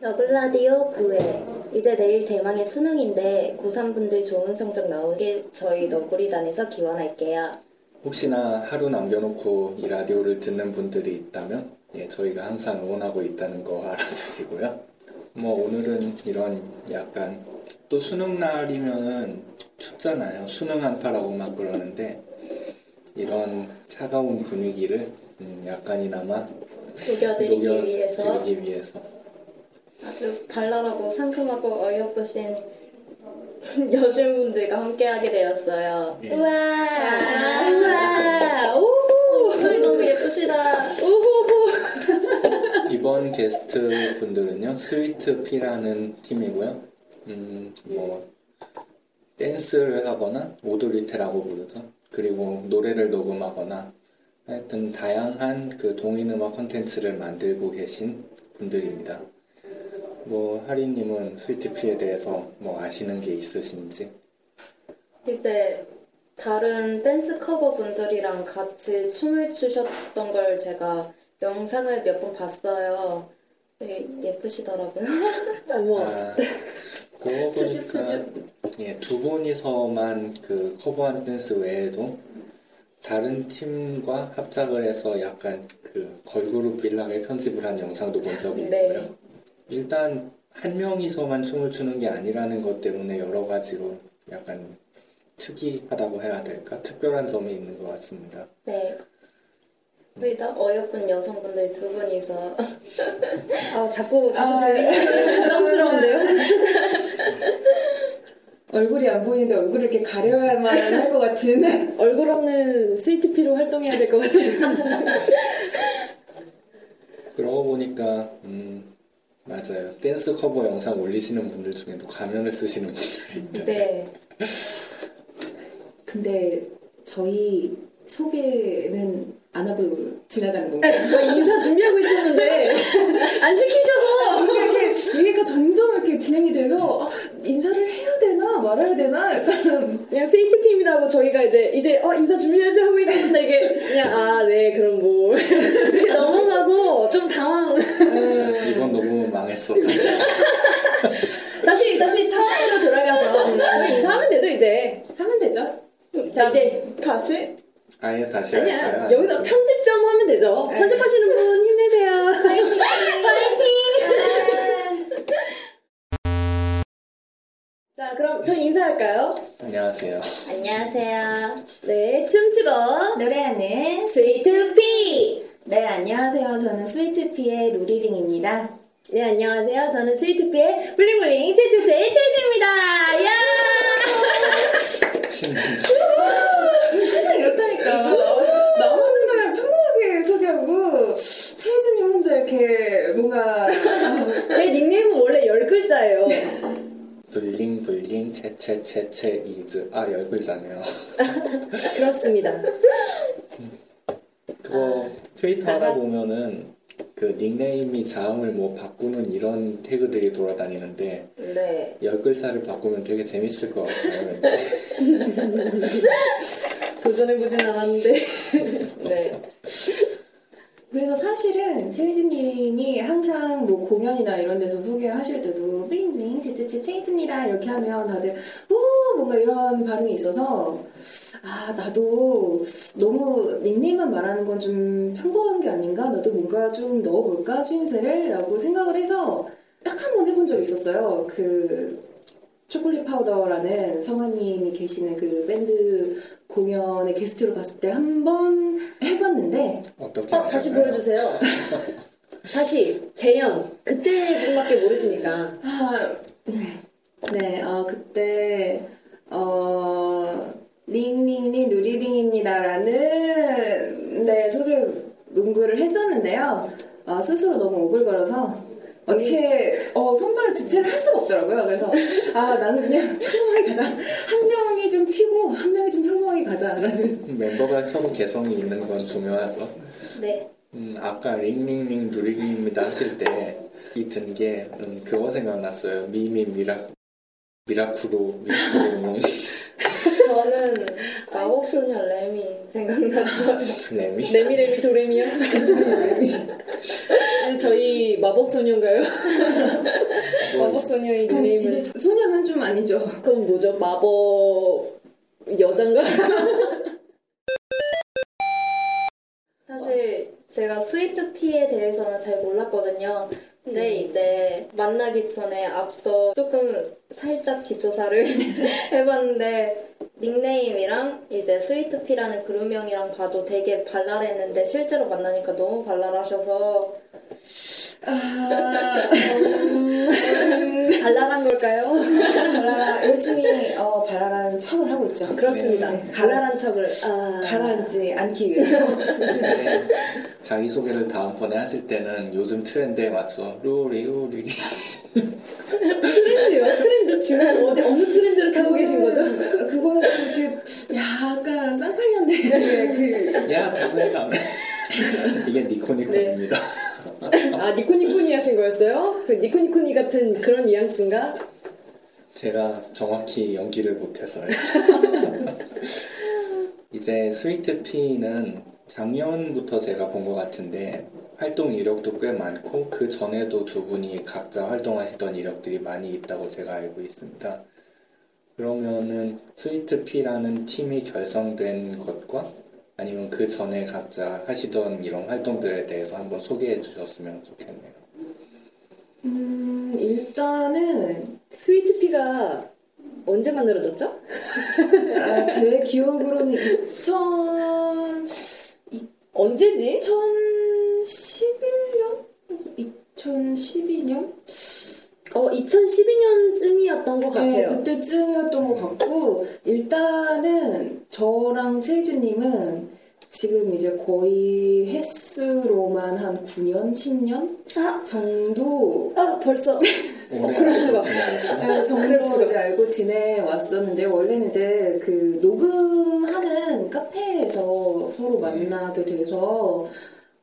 러블라디오 9회 이제 내일 대망의 수능인데 고3분들 좋은 성적 나오길 저희 너구리단에서 기원할게요. 혹시나 하루 남겨놓고 이 라디오를 듣는 분들이 있다면 예, 저희가 항상 응원하고 있다는 거 알아주시고요. 뭐 오늘은 이런 약간 또 수능 날이면은 춥잖아요. 수능 한파라고 막 그러는데 이런 차가운 분위기를 음, 약간이나마 녹여드리기 위해서 녹여드리기 위해서 아주 발랄하고 상큼하고 어이없으신 여신분들과 함께하게 되었어요. 예. 우와, 우와, 오, 소리 너무 예쁘시다. 우후후. 이번 게스트 분들은요 스위트 피라는 팀이고요. 음, 뭐 댄스를 하거나 모드리테라고 부르죠. 그리고 노래를 녹음하거나 하여튼 다양한 그 동인음악 콘텐츠를 만들고 계신 분들입니다. 뭐 하리님은 스위트 피에 대해서 뭐 아시는 게 있으신지? 이제 다른 댄스 커버 분들이랑 같이 춤을 추셨던 걸 제가 영상을 몇 번 봤어요. 되게 예쁘시더라고요. 어머. 아, 그거 수줍, 보니까 수줍. 예, 두 분이서만 그 커버한 댄스 외에도 다른 팀과 합작을 해서 약간 그 걸그룹 빌락의 편집을 한 영상도 본 적이 네. 있고요. 일단 한 명이서만 춤을 추는 게 아니라는 것 때문에 여러 가지로 약간 특이하다고 해야 될까? 특별한 점이 있는 것 같습니다. 네. 거의 다 어여쁜 여성분들 두 분이서 아 자꾸 자꾸 들리는 부담스러운데요? 얼굴이 안 보이는데 얼굴을 이렇게 가려야만 할 것 같은. 얼굴 없는 스위트피로 활동해야 될 것 같은. 그러고 보니까 음, 맞아요. 댄스 커버 영상 올리시는 분들 중에도 가면을 쓰시는 분들이 있는데 네. 근데 저희 소개는 안 하고 지나가는 건가요? 저 인사 준비하고 있었는데 안 시키셔서 이렇게 얘기가 점점 이렇게 진행이 돼서 아, 인사를 해야 되 나 말아야 되나 약간 그냥 스위트피입니다 하고 저희가 이제 이제 어 인사 준비해야지 하고 있었는데 이게 그냥 아 네 그럼 뭐 이렇게 넘어가서 좀 당황. 이건 너무 망했어. 다시 다시 차원으로 돌아가서 저희 인사하면 되죠 이제. 하면 되죠. 자 이제 다시 아예 다시 아니야 할까요? 여기서 편집 좀 하면 되죠. 편집하시는 분 힘내세요. 자 그럼 저 인사할까요? 안녕하세요. 안녕하세요. 네 춤추고 노래하는 스위트피. 네 안녕하세요. 저는 스위트피의 루리링입니다. 네 안녕하세요. 저는 스위트피의 블링블링 채채채 채채입니다. 야. 항상 이렇다니까. 나만 그냥 평범하게 소개하고 최혜진님 혼자 이렇게 뭔가 아, 제 닉네임은 원래 열 글자예요. 블링 블링 채채채채 이즈 아 열 글자네요. 그렇습니다. 그거 트위터 하다 보면은 그 닉네임이 자음을 뭐 바꾸는 이런 태그들이 돌아다니는데 네. 열 글자를 바꾸면 되게 재밌을 것 같아요. 도전해보진 않았는데. 네. 그래서 사실은 최혜진님이 항상 뭐 공연이나 이런 데서 소개하실 때도 빙빙 제제제 최혜진입니다. 이렇게 하면 다들 오 뭔가 이런 반응이 있어서 아 나도 너무 닉네임만 말하는 건 좀 평범한 게 아닌가? 나도 뭔가 좀 넣어볼까? 추임새를? 라고 생각을 해서 딱 한 번 해본 적이 있었어요. 그 초콜릿 파우더라는 성아님이 계시는 그 밴드 공연에 게스트로 갔을 때 한 번 해봤는데 어떻게 어, 다시? 보여주세요. 다시 재현 그때 분밖에 모르시니까 아, 네, 아, 그때, 어, 링링링 루리링입니다라는, 네, 소개 문구를 했었는데요. 아, 스스로 너무 오글거려서, 어떻게, 어, 손발을 주체를 할 수가 없더라고요. 그래서, 아, 나는 그냥 평범하게 가자. 한 명이 좀 튀고, 한 명이 좀 평범하게 가자라는. 멤버가 서로 개성이 있는 건 중요하죠. 네. 음, 아까 링링링 루링입니다 하실 때 이 든게 음, 그거 생각났어요. 미미 미라 미라쿠로 미라쿠로 저는 마법소녀 레미 생각났어요. 레미 레미 레미 도레미요. 근데 저희 마법소녀인가요? 마법소녀의 닉네임은 이제 소녀는 좀 아니죠. 그럼 뭐죠? 마법 여잔가? 사실 제가 스위트피에 대해서는 잘 몰랐거든요. 근데 이제 만나기 전에 앞서 조금 살짝 뒷조사를 해봤는데 닉네임이랑 이제 스위트피라는 그룹명이랑 봐도 되게 발랄했는데 실제로 만나니까 너무 발랄하셔서. 아, 발랄한 걸까요? 바라, 열심히, 어, 바라라는 척을 하고 있죠. 그렇습니다. 네, 발랄한 척을 아 가라앉지 않기 위해서. 이제 자기 소개를 다음번에 하실 때는 요즘 트렌드에 맞춰 루리 루리 트렌드요? 트렌드 지금 어디 어느 트렌드를 타고 계신 거죠? 그거는 좀 이렇게 약간 쌍팔년대 그 야 다음에 다음에 이게 니코니코입니다. 아 니코니코니 하신 거였어요? 그 니코니코니 같은 그런 뉘앙스인가? 제가 정확히 연기를 못해서요. 이제 스위트 피는 작년부터 제가 본 것 같은데 활동 이력도 꽤 많고 그 전에도 두 분이 각자 활동하시던 이력들이 많이 있다고 제가 알고 있습니다. 그러면은 스위트 피라는 팀이 결성된 것과 아니면 그 전에 각자 하시던 이런 활동들에 대해서 한번 소개해 주셨으면 좋겠네요. 음, 일단은 스위트피가 언제 만들어졌죠? 아, 제 기억으로는 2000, 언제지? 2011년? 2012년? 어 2012년쯤이었던 것 네, 같아요. 그때쯤이었던 것 같고 일단은 저랑 체이즈님은 지금 이제 거의 횟수로만 한 9년, 10년 아, 정도 아 벌써 오래 그럴 수가. 네, 그럴 정도 수가. 이제 알고 지내왔었는데 원래는 이제 그 녹음하는 카페에서 서로 만나게 돼서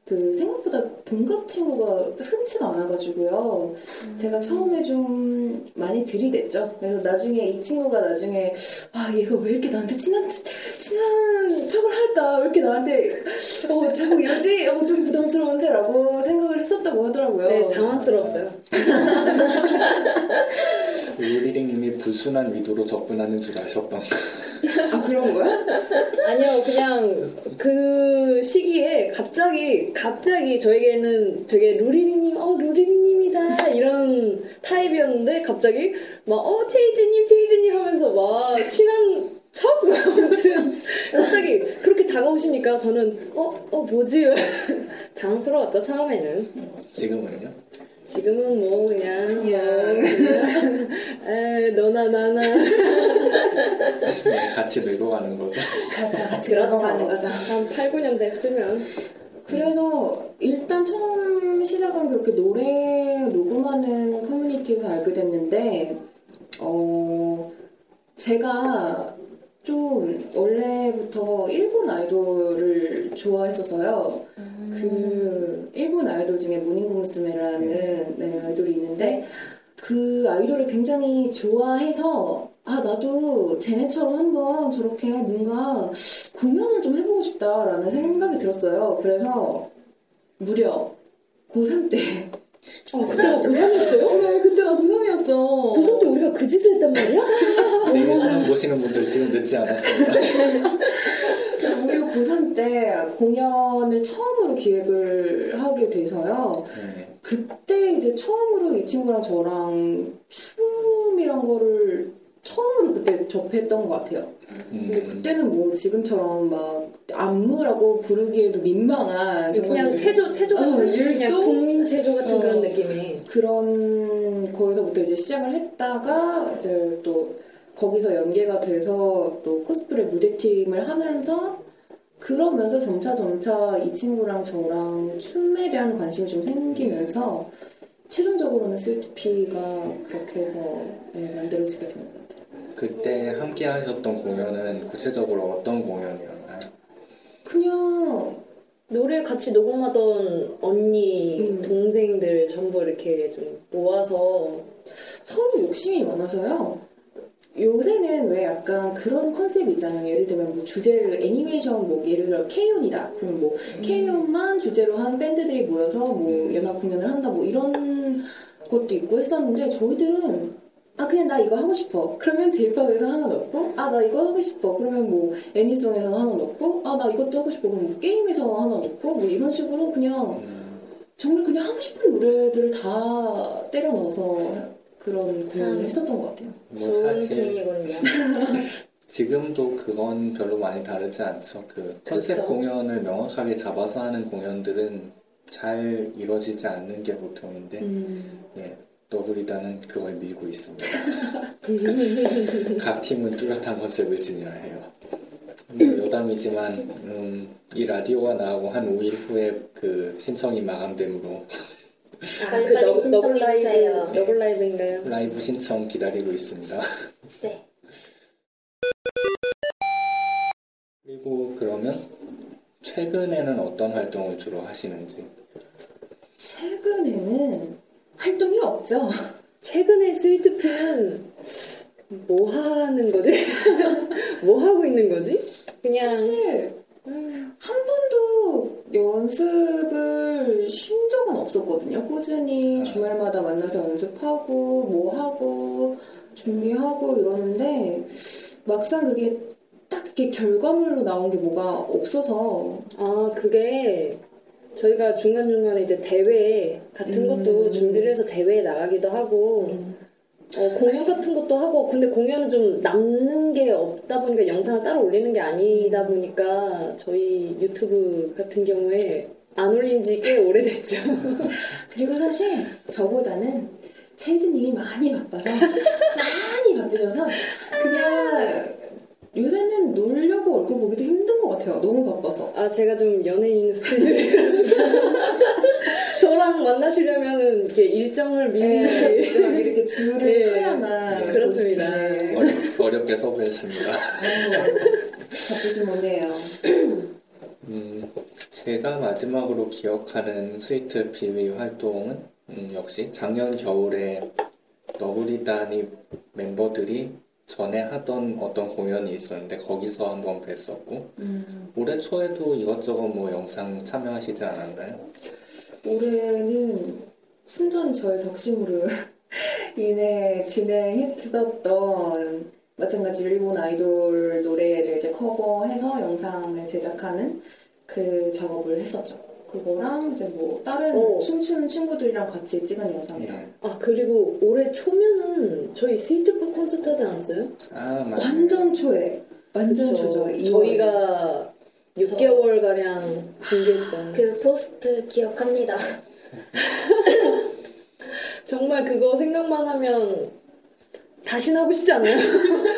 그 생각보다 동갑 친구가 흔치가 않아가지고요. 제가 처음에 좀 많이 들이댔죠. 그래서 나중에 이 친구가 나중에 아 얘가 왜 이렇게 나한테 친한 친한 척을 할까? 왜 이렇게 나한테 어 자꾸 이러지? 어 좀 부담스러운데라고 생각을 했었다고 하더라고요. 네 당황스러웠어요. 유리링님이 불순한 의도로 접근하는 줄 아셨던가? 아 그런 거야? 아니요, 그냥 그 시기에 갑자기, 갑자기 저에게는 되게 루리리님, 어, 루리리님이다, 이런 타입이었는데, 갑자기 막, 어, 체이즈님, 체이즈님 하면서 막 친한 척? 아무튼, 갑자기 그렇게 다가오시니까 저는, 어, 어, 뭐지? 당황스러웠죠, 처음에는. 지금은요? 지금은 뭐, 그냥, 그냥. 뭐, 그냥, 에, 너나 나나. 네, 같이 늙어가는 거죠. 같이 같이 그렇죠. 넘어가는 거죠. 한 8, 9년 됐으면. 그래서 일단 처음 시작은 그렇게 노래 녹음하는 커뮤니티에서 알게 됐는데 어 제가 좀 원래부터 일본 아이돌을 좋아했어서요. 그 일본 아이돌 중에 모닝고무스메라는 네, 아이돌이 있는데 그 아이돌을 굉장히 좋아해서 아 나도 쟤네처럼 한번 저렇게 뭔가 공연을 좀 해보고 싶다라는 생각이 들었어요. 그래서 무려 고3 때. 어, 그때가 고3이었어요? 네, 그때가 고3이었어. 고3 때 우리가 그 짓을 했단 말이야? 내일 사연 보시는 분들 지금 늦지 않았습니다. 무려 고3 때 공연을 처음으로 기획을 하게 돼서요. 네. 그때 이제 처음으로 이 친구랑 저랑 춤이란 거를 처음으로 그때 접했던 것 같아요. 근데 음, 그때는 뭐 지금처럼 막 안무라고 부르기에도 민망한 그냥 체조 체조 같은 어, 그냥 율동? 국민 체조 같은 어. 그런 느낌의 그런 거에서부터 이제 시작을 했다가 이제 또 거기서 연계가 돼서 또 코스프레 무대팀을 하면서 그러면서 점차 점차 이 친구랑 저랑 춤에 대한 관심이 좀 생기면서 최종적으로는 스위트피가 그렇게 해서 네, 만들어지게 된 것 같아요. 그때 함께 하셨던 공연은 구체적으로 어떤 공연이었나요? 그냥 노래 같이 녹음하던 언니 음. 동생들 전부 이렇게 좀 모아서 서로 욕심이 많아서요. 요새는 왜 약간 그런 컨셉이 있잖아요. 예를 들면 뭐 주제를 애니메이션 뭐 예를 들어 케이온이다. 그러면 뭐 케이온만 주제로 한 밴드들이 모여서 뭐 연합 공연을 한다. 뭐 이런 것도 있고 했었는데 저희들은 아 그냥 나 이거 하고 싶어. 그러면 제이팝에서 하나 넣고 아 나 이거 하고 싶어. 그러면 뭐 애니송에서 하나 넣고 아 나 이것도 하고 싶어. 그럼 뭐 게임에서 하나 넣고 뭐 이런 식으로 그냥 음, 정말 그냥 하고 싶은 노래들을 다 때려 넣어서 그런 참. 공연을 했었던 것 같아요. 뭐 좋은 팀이군요. 지금도 그건 별로 많이 다르지 않죠. 그 컨셉 그렇죠. 공연을 명확하게 잡아서 하는 공연들은 잘 이루어지지 않는 게 보통인데 예, 너브리다는 그걸 밀고 있습니다. 각 팀은 뚜렷한 컨셉을 지녀야 해요. 뭐 여담이지만 음, 이 라디오가 나오고 한 5일 후에 그 신청이 마감되므로 아, 그 너, 신청해 너블 라이브. 너블 라이브인가요? 라이브 신청 기다리고 있습니다. 네. 그리고 그러면 최근에는 어떤 활동을 주로 하시는지 최근에는 활동이 없죠. 최근에 스위트피는 뭐 하는 거지? 뭐 하고 있는 거지? 그냥 사실 음, 한 번도 연습을 쉰 적은 없었거든요. 꾸준히 아. 주말마다 만나서 연습하고 뭐 하고 준비하고 이러는데 막상 그게 딱 이렇게 결과물로 나온 게 뭐가 없어서 아 그게 저희가 중간 중간에 이제 대회 같은 음. 것도 준비를 해서 대회에 나가기도 하고 어, 공연 같은 것도 하고 근데 공연은 좀 남는 게 없다 보니까 영상을 따로 올리는 게 아니다 보니까 저희 유튜브 같은 경우에 안 올린 지 꽤 오래됐죠. 그리고 사실 저보다는 채이즈님이 많이 바빠서 많이 바쁘셔서 그냥 요새는 놀려고 얼굴 보기도 힘든 것 같아요. 너무 바빠서. 아 제가 좀 연예인 스케줄이라서 저랑 만나시려면은 이렇게 일정을 미리 네, 좀 이렇게 줄을 네, 서야만 네, 그렇습니다. 어렵, 어렵 게 섭외했습니다. 바쁘신 분이에요. 음, 제가 마지막으로 기억하는 스위트 비위 활동은 음, 역시 작년 겨울에 너구리단이 멤버들이 전에 하던 어떤 공연이 있었는데 거기서 한번 뵀었고 올해 초에도 이것저것 뭐 영상 참여하시지 않았나요? 올해는 순전히 저의 덕심으로 인해 진행했었던 마찬가지로 일본 아이돌 노래를 이제 커버해서 영상을 제작하는 그 작업을 했었죠. 그거랑 이제 뭐 다른 오. 춤추는 친구들이랑 같이 찍은 영상이랑 예. 아 그리고 올해 초면은 저희 스위트팝 콘서트 하지 않았어요? 아, 맞네. 완전 초에 완전 그쵸. 초죠. 저희가 6개월 가량 준비했던 그 포스트 기억합니다. 정말 그거 생각만 하면 다신 하고 싶지 않아요?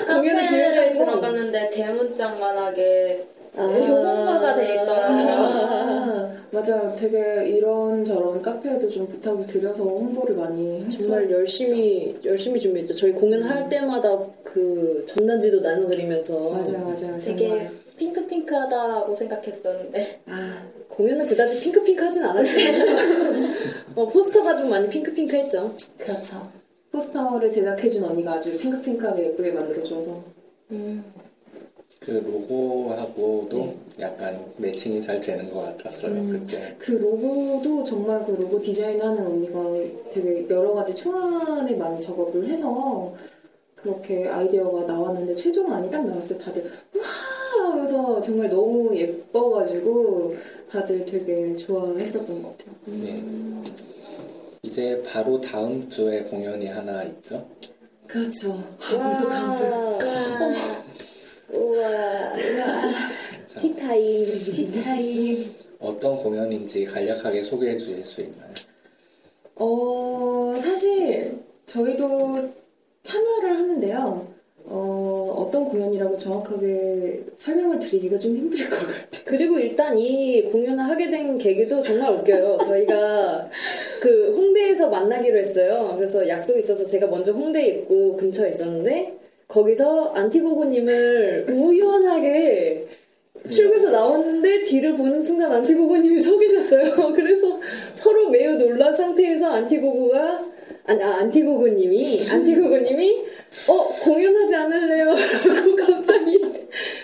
공연을 카페를 기획하고 들어갔는데 대문짝만하게 아. 홍보가 돼 있더라고요. 아, 맞아. 되게 이런 저런 카페에도 좀 부탁을 드려서 홍보를 많이 했어요. 정말 열심히 열심히 준비했죠. 저희 공연할 때마다 그 전단지도 나눠드리면서 맞아요, 맞아요. 되게 정말. 핑크핑크하다라고 생각했었는데 아, 공연은 그다지 핑크핑크하진 않았지만 어, 포스터가 좀 많이 핑크핑크했죠. 그렇죠. 포스터를 제작해준 언니가 아주 핑크핑크하게 예쁘게 만들어줘서 그 로고하고도 네. 약간 매칭이 잘 되는 것 같았어요 음. 그때. 그 로고도 정말 그 로고 디자인하는 언니가 되게 여러 가지 초안에 많이 작업을 해서 그렇게 아이디어가 나왔는데 최종 안이 딱 나왔을 때 다들 우와 하면서 정말 너무 예뻐가지고 다들 되게 좋아했었던 것 같아요. 예. 이제 바로 다음 주에 공연이 하나 있죠. 그렇죠. 아, 벌써 다음 주. 우와. 자, 티타임. 티타임. 어떤 공연인지 간략하게 소개해 주실 수 있나요? 어, 사실 저희도 참여를 하는데요. 어, 어떤 공연이라고 정확하게 설명을 드리기가 좀 힘들 것 같아요. 그리고 일단 이 공연을 하게 된 계기도 정말 웃겨요. 저희가 그 홍대에서 만나기로 했어요. 그래서 약속이 있어서 제가 먼저 홍대 입구 근처에 있었는데 거기서 안티고고님을 우연하게 출구에서 나왔는데 뒤를 보는 순간 안티고고님이 서 계셨어요. 그래서 서로 매우 놀란 상태에서 안티고고가 아니, 아, 안티고고님이 안티고고님이 어 공연하지 않을래요? 라고 갑자기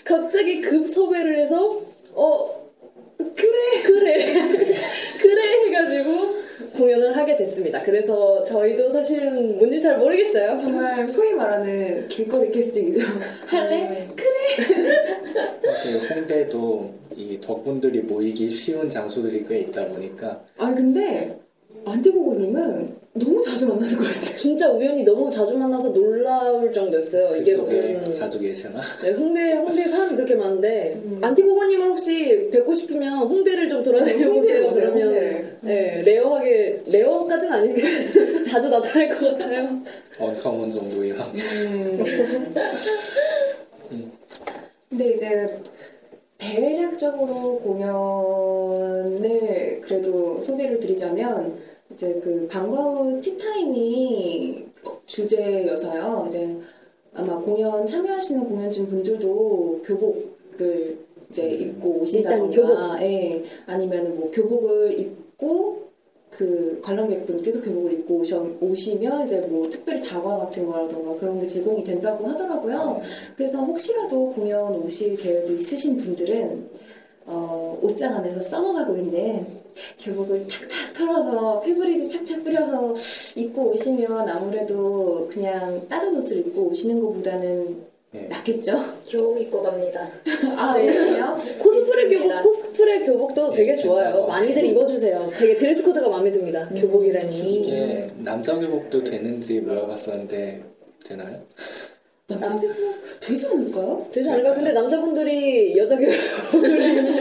갑자기 급 섭외를 해서 어 그래 그래 그래 해가지고 공연을 하게 됐습니다. 그래서 저희도 사실은 뭔지 잘 모르겠어요. 정말 소위 말하는 길거리 캐스팅이죠. 할래? 사실 홍대도 이 덕분들이 모이기 쉬운 장소들이 꽤 있다 보니까 아 근데 안티고고님은 너무 자주 만나는 것 같아요. 진짜 우연히 너무 자주 만나서 놀라울 정도였어요. 이게 무슨 자주 계시나? 네, 홍대 홍대 사람이 그렇게 많은데 안티고고님을 혹시 뵙고 싶으면 홍대를 좀 돌아다녀 보세요. 그러면 홍대를. 네, rare하게 rare까지는 아닌데 자주 나타날 것 같아요. uncommon 정도의 근데 이제 대략적으로 공연을 그래도 소개를 드리자면 이제 그 방과 후 티타임이 주제여서요. 이제 아마 공연 참여하시는 공연진 분들도 교복을 이제 입고 오신다던가. 예, 아니면 뭐 교복을 입고 그 관람객분께서 교복을 입고 오셔, 오시면 이제 뭐 특별히 다과 같은 거라던가 그런 게 제공이 된다고 하더라고요. 그래서 혹시라도 공연 오실 계획이 있으신 분들은 어, 옷장 안에서 써먹하고 있는 교복을 탁탁 털어서 페브리즈 착착 뿌려서 입고 오시면 아무래도 그냥 다른 옷을 입고 오시는 것보다는 예. 낫겠죠? 교복 입고 갑니다. 아, 네. 그래요? 코스프레. 교복 코스프레 교복도 네, 되게. 좋아요. 많이들 입어주세요. 되게 드레스 코드가 마음에 듭니다. 교복이라니. 이게 남자 교복도 되는지 물어봤었는데 되나요? 남자 되지 않을까요? 되지 않을까? 근데 남자분들이 여자 교복을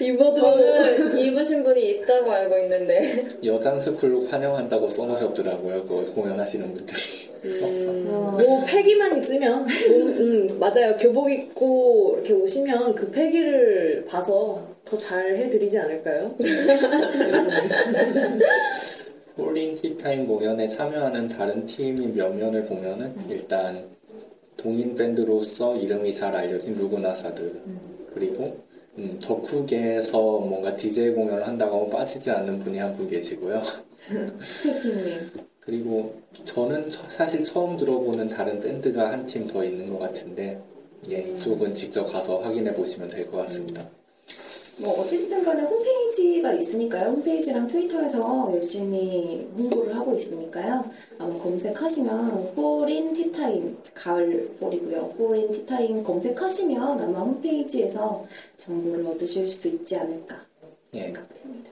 입어도 저는 입으신 분이 있다고 알고 있는데 여장 스쿨로 환영한다고 써놓으셨더라고요. 그 공연하시는 분들이. 뭐 패기만 있으면 몸, 음, 맞아요. 교복 입고 이렇게 오시면 그 패기를 봐서 더 잘 해드리지 않을까요? 홀린 티타임 공연에 참여하는 다른 팀이 몇 면을 보면은 일단 동인 밴드로서 이름이 잘 알려진 루그나사들 그리고 음, 덕후계에서 뭔가 DJ 공연을 한다고 하면 빠지지 않는 분이 한 분 계시고요. 그리고 저는 처- 사실 처음 들어보는 다른 밴드가 한 팀 더 있는 것 같은데 예, 이쪽은 직접 가서 확인해 보시면 될 것 같습니다. 뭐 어쨌든 간에 홈페이지가 있으니까요. 홈페이지랑 트위터에서 열심히 홍보를 하고 있으니까요. 아마 검색하시면 폴인 티타임 가을 폴이고요. 폴인 티타임 검색하시면 아마 홈페이지에서 정보를 얻으실 수 있지 않을까 예, 생각됩니다.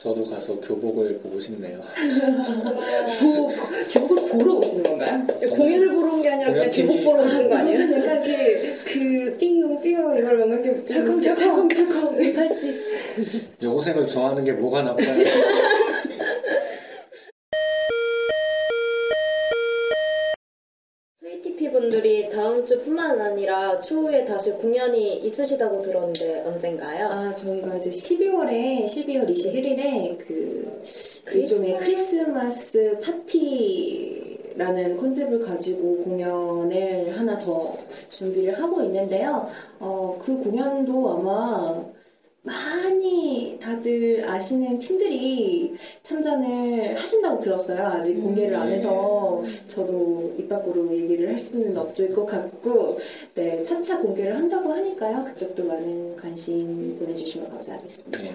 저도 가서 교복을 보고 싶네요. 뭐, 교복을 보러 오시는 건가요? 공연을 보러 온 게 아니라 그냥 공연 교복 보러 오시는 거 아니에요? 무슨 약간 그, 그, 띠용, 띠용, 이걸 막 이렇게. 철컹철컹. 철컹 철컹. 팔찌. 여고생을 좋아하는 게 뭐가 나빠요? 주뿐만 아니라 추후에 다시 공연이 있으시다고 들었는데 언젠가요? 아, 저희가 이제 12월에, 12월 21일에 그, 일종의 크리스마스 파티라는 컨셉을 가지고 공연을 하나 더 준비를 하고 있는데요. 어, 그 공연도 아마 많이 다들 아시는 팀들이 참전을 하신다고 들었어요. 아직 공개를 안 해서 저도 입 밖으로 얘기를 할 수는 없을 것 같고, 네, 차차 공개를 한다고 하니까요. 그쪽도 많은 관심 보내주시면 감사하겠습니다. 예.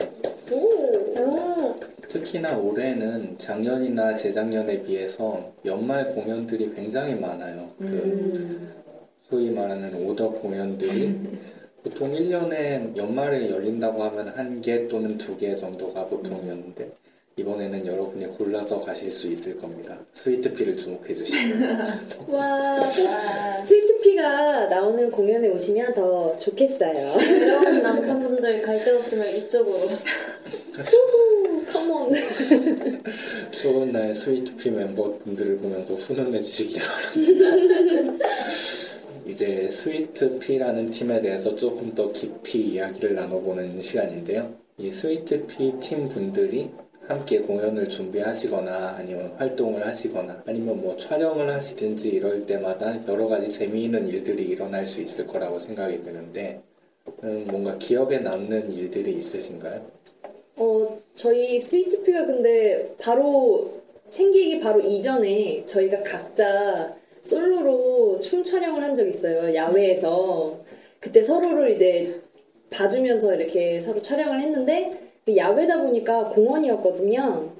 오. 특히나 올해는 작년이나 재작년에 비해서 연말 공연들이 굉장히 많아요. 그 음. 소위 말하는 오덕 공연들이 보통 1년에 연말에 열린다고 하면 한 개 또는 두 개 정도가 보통이었는데 이번에는 여러분이 골라서 가실 수 있을 겁니다. 스위트피를 주목해 주시면 와, 스위트피가 나오는 공연에 오시면 더 좋겠어요. 여러분 남성분들 갈 데 없으면 이쪽으로. 컴온. 추운 날 스위트피 멤버분들을 보면서 훈훈해지시길 바랍니다. 이제 스위트피라는 팀에 대해서 조금 더 깊이 이야기를 나눠보는 시간인데요. 이 스위트피 팀 분들이 함께 공연을 준비하시거나 아니면 활동을 하시거나 아니면 뭐 촬영을 하시든지 이럴 때마다 여러 가지 재미있는 일들이 일어날 수 있을 거라고 생각이 드는데 음, 뭔가 기억에 남는 일들이 있으신가요? 어, 저희 스위트피가 근데 바로 생기기 바로 이전에 저희가 각자 솔로로 춤 촬영을 한 적이 있어요. 야외에서. 그때 서로를 이제 봐주면서 이렇게 서로 촬영을 했는데 그 야외다 보니까 공원이었거든요.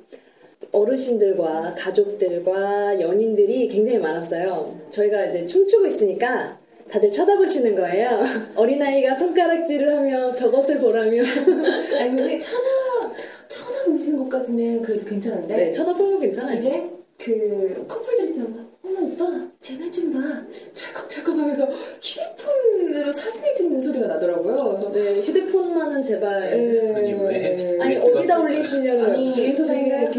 어르신들과 가족들과 연인들이 굉장히 많았어요. 저희가 이제 춤추고 있으니까 다들 쳐다보시는 거예요. 어린아이가 손가락질을 하며 저것을 보라며. 아니 근데 쳐다 쳐다보시는 것까지는 그래도 괜찮은데 네, 쳐다본 거 괜찮아요. 이제 그 커플들이 지나가 어머 오빠 제발 좀 봐 찰컥찰컥 하면서 휴대폰으로 사진을 찍는 소리가 나더라고요. 그래서 네, 휴대폰만은 제발. 아니, 왜? 아니, 왜 어디다 찍었을까요? 아니 개인 소장인가 요?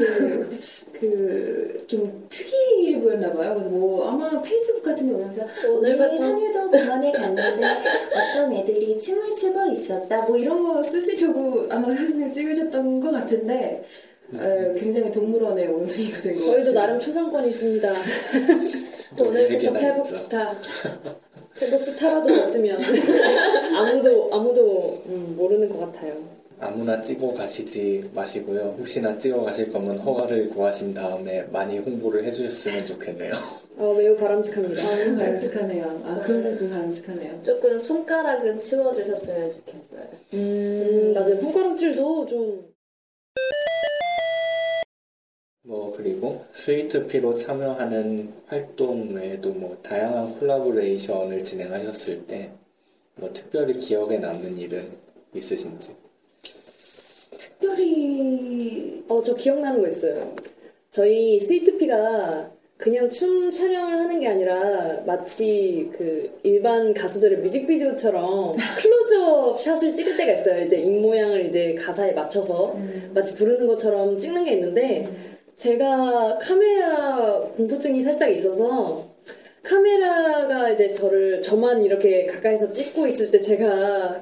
그좀 특이해 보였나 봐요. 그래서 뭐 아마 페이스북 같은 데 보면서 오늘부터 오늘 산유도 공원에 갔는데 어떤 애들이 춤을 추고 있었다. 뭐 이런 거 쓰시려고 아마 사진을 찍으셨던 것 같은데 에, 굉장히 동물원의 거. 저희도 나름 초상권이 있습니다. 오늘부터 우리에게나 있죠. 페북스타. 페북스타라도 됐으면 아무도 아무도 음, 모르는 것 같아요. 아무나 찍어 가시지 마시고요. 혹시나 찍어 가실 거면 허가를 구하신 다음에 많이 홍보를 해주셨으면 좋겠네요. 어, 매우 바람직합니다. 아, 바람직하네요. 아, 그거는 좀 바람직하네요. 조금 손가락은 치워주셨으면 좋겠어요. 음, 맞아요. 손가락질도 좀 뭐 그리고 스위트피로 참여하는 활동 외에도 뭐 다양한 콜라보레이션을 진행하셨을 때 뭐 특별히 기억에 남는 일은 있으신지? 특별히 어, 저 기억나는 거 있어요. 저희 스위트피가 그냥 춤 촬영을 하는 게 아니라 마치 그 일반 가수들의 뮤직비디오처럼 클로즈업 샷을 찍을 때가 있어요. 이제 입 모양을 이제 가사에 맞춰서 마치 부르는 것처럼 찍는 게 있는데 제가 카메라 공포증이 살짝 있어서 카메라가 이제 저를 저만 이렇게 가까이서 찍고 있을 때 제가